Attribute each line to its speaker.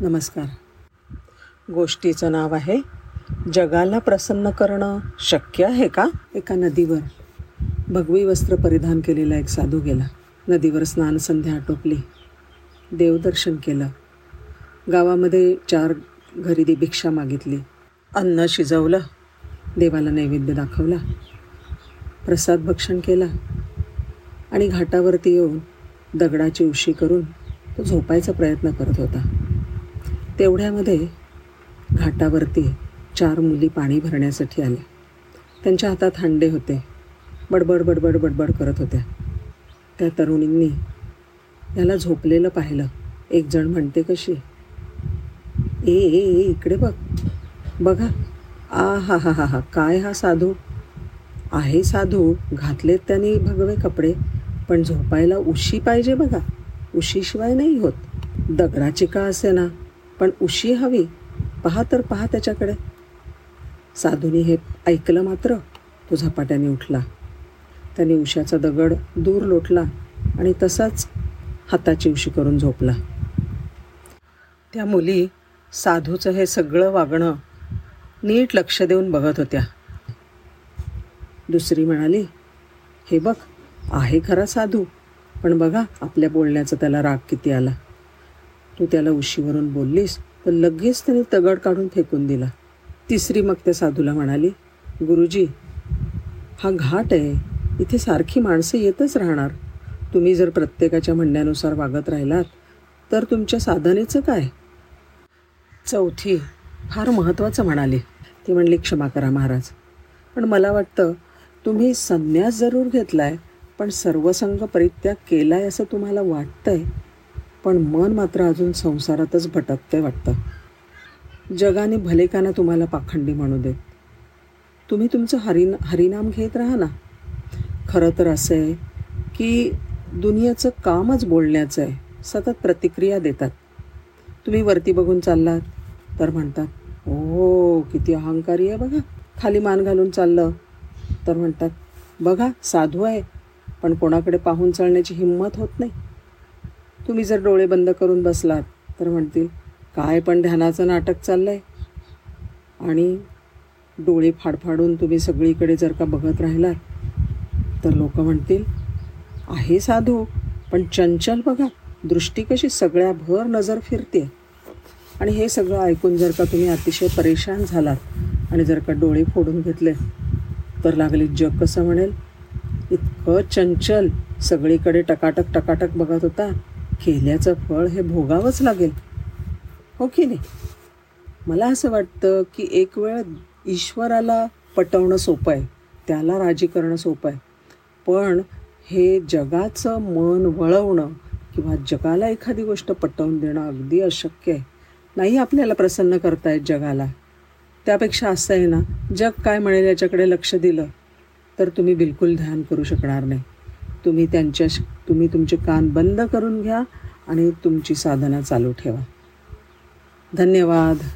Speaker 1: नमस्कार. गोष्टीचं नाव आहे जगाला प्रसन्न करणं शक्य आहे का? एका नदीवर. भगवी वस्त्र परिधान केलेला एक साधू गेला. नदीवर स्नान संध्या आटोपली. देवदर्शन केलं. गावामध्ये चार घरी दी भिक्षा मागितली. अन्न शिजवलं. देवाला नैवेद्य दाखवला. प्रसाद भक्षण केला. आणि घाटावरती येऊन दगडाची उशी करून तो झोपायचा प्रयत्न करत होता. तेवढ्यामध्ये घाटावरती चार मुली पाणी भरण्यासाठी आल्या. त्यांच्या हातात हांडे होते. बडबड बडबड बडबड करत होत्या. त्या तरुणींनी याला झोपलेलं पाहिलं. एक जण म्हणते कशी? ए ए ए इकडे बघ. बघा. आ हा हा हा हा. काय हा साधू? आहे साधू. घातलेत त्यांनी भगवे कपडे. पण झोपायला उशी पाहिजे बघा. उशीशिवाय नाही होत. दगडाची का असे ना. पण उशी हवी. पहा तर पहा त्याच्याकडे. साधूनी हे ऐकलं मात्र तो झपाट्याने उठला. त्याने उशाचा दगड दूर लोटला आणि तसाच हाताची उशी करून झोपला. त्या मुली साधूचं हे सगळं वागणं नीट लक्ष देऊन बघत होत्या. दुसरी म्हणाली हे बघ आहे खरा साधू पण बघा आपल्या बोलण्याचा त्याला राग किती आला. तू त्याला उशीवरून बोललीस तर लगेच त्याने तगड काढून फेकून दिला. तिसरी मग त्या साधूला म्हणाली गुरुजी हा घाट आहे. इथे सारखी माणसं येतच राहणार. तुम्ही जर प्रत्येकाच्या म्हणण्यानुसार वागत राहिलात तर तुमच्या साधनेचं काय? चौथी फार महत्त्वाचं म्हणाली. ती म्हणली क्षमा करा महाराज. पण मला वाटतं तुम्ही संन्यास जरूर घेतला आहे पण सर्वसंग परित्याग केला आहे असं तुम्हाला वाटतं आहे पण मन मात्र अजून संसारातच भटकते वाटतं. जगाने भले का ना तुम्हाला पाखंडी म्हणू देत. तुम्ही तुमचं हरिन हरिनाम घेत राहा ना. खरं तर असं आहे की दुनियाचं कामच बोलण्याचं आहे. सतत प्रतिक्रिया देतात. तुम्ही वरती बघून चाललात तर म्हणतात ओ किती अहंकारी आहे बघा. खाली मान घालून चाललं. तर म्हणतात बघा साधू आहे पण कोणाकडे पाहून चालण्याची हिंमत होत नाही. तुम्ही जर डोळे बंद करून बसलात तर म्हणतील काय पण ध्यानाचं नाटक चाललं आहे आणि डोळे फाडफाडून तुम्ही सगळीकडे जर का बघत राहिलात तर लोक म्हणतील आहे साधू पण चंचल बघा दृष्टी कशी सगळ्याभर नजर फिरते. आणि हे सगळं ऐकून जर का तुम्ही अतिशय परेशान झालात आणि जर का डोळे फोडून घेतले तर लागले जग कसं म्हणेल? इतकं चंचल सगळीकडे टकाटक टकाटक बघत होता. केल्याचं फळ हे भोगावंच लागेल. हो की नाही? मला असं वाटतं की एक वेळ ईश्वराला पटवणं सोपं आहे त्याला राजी करणं सोपं आहे. पण हे जगाचं मन वळवणं किंवा जगाला एखादी गोष्ट पटवून देणं अगदी अशक्य आहे. नाही आपल्याला प्रसन्न करतायत जगाला. त्यापेक्षा असं आहे ना जग काय म्हणेल याच्याकडे लक्ष दिलं तर तुम्ही बिलकुल ध्यान करू शकणार नाही. तुम्ही त्यांच्या तुम्ही तुमचे कान बंद करून घ्या आणि तुमची साधना चालू ठेवा. धन्यवाद.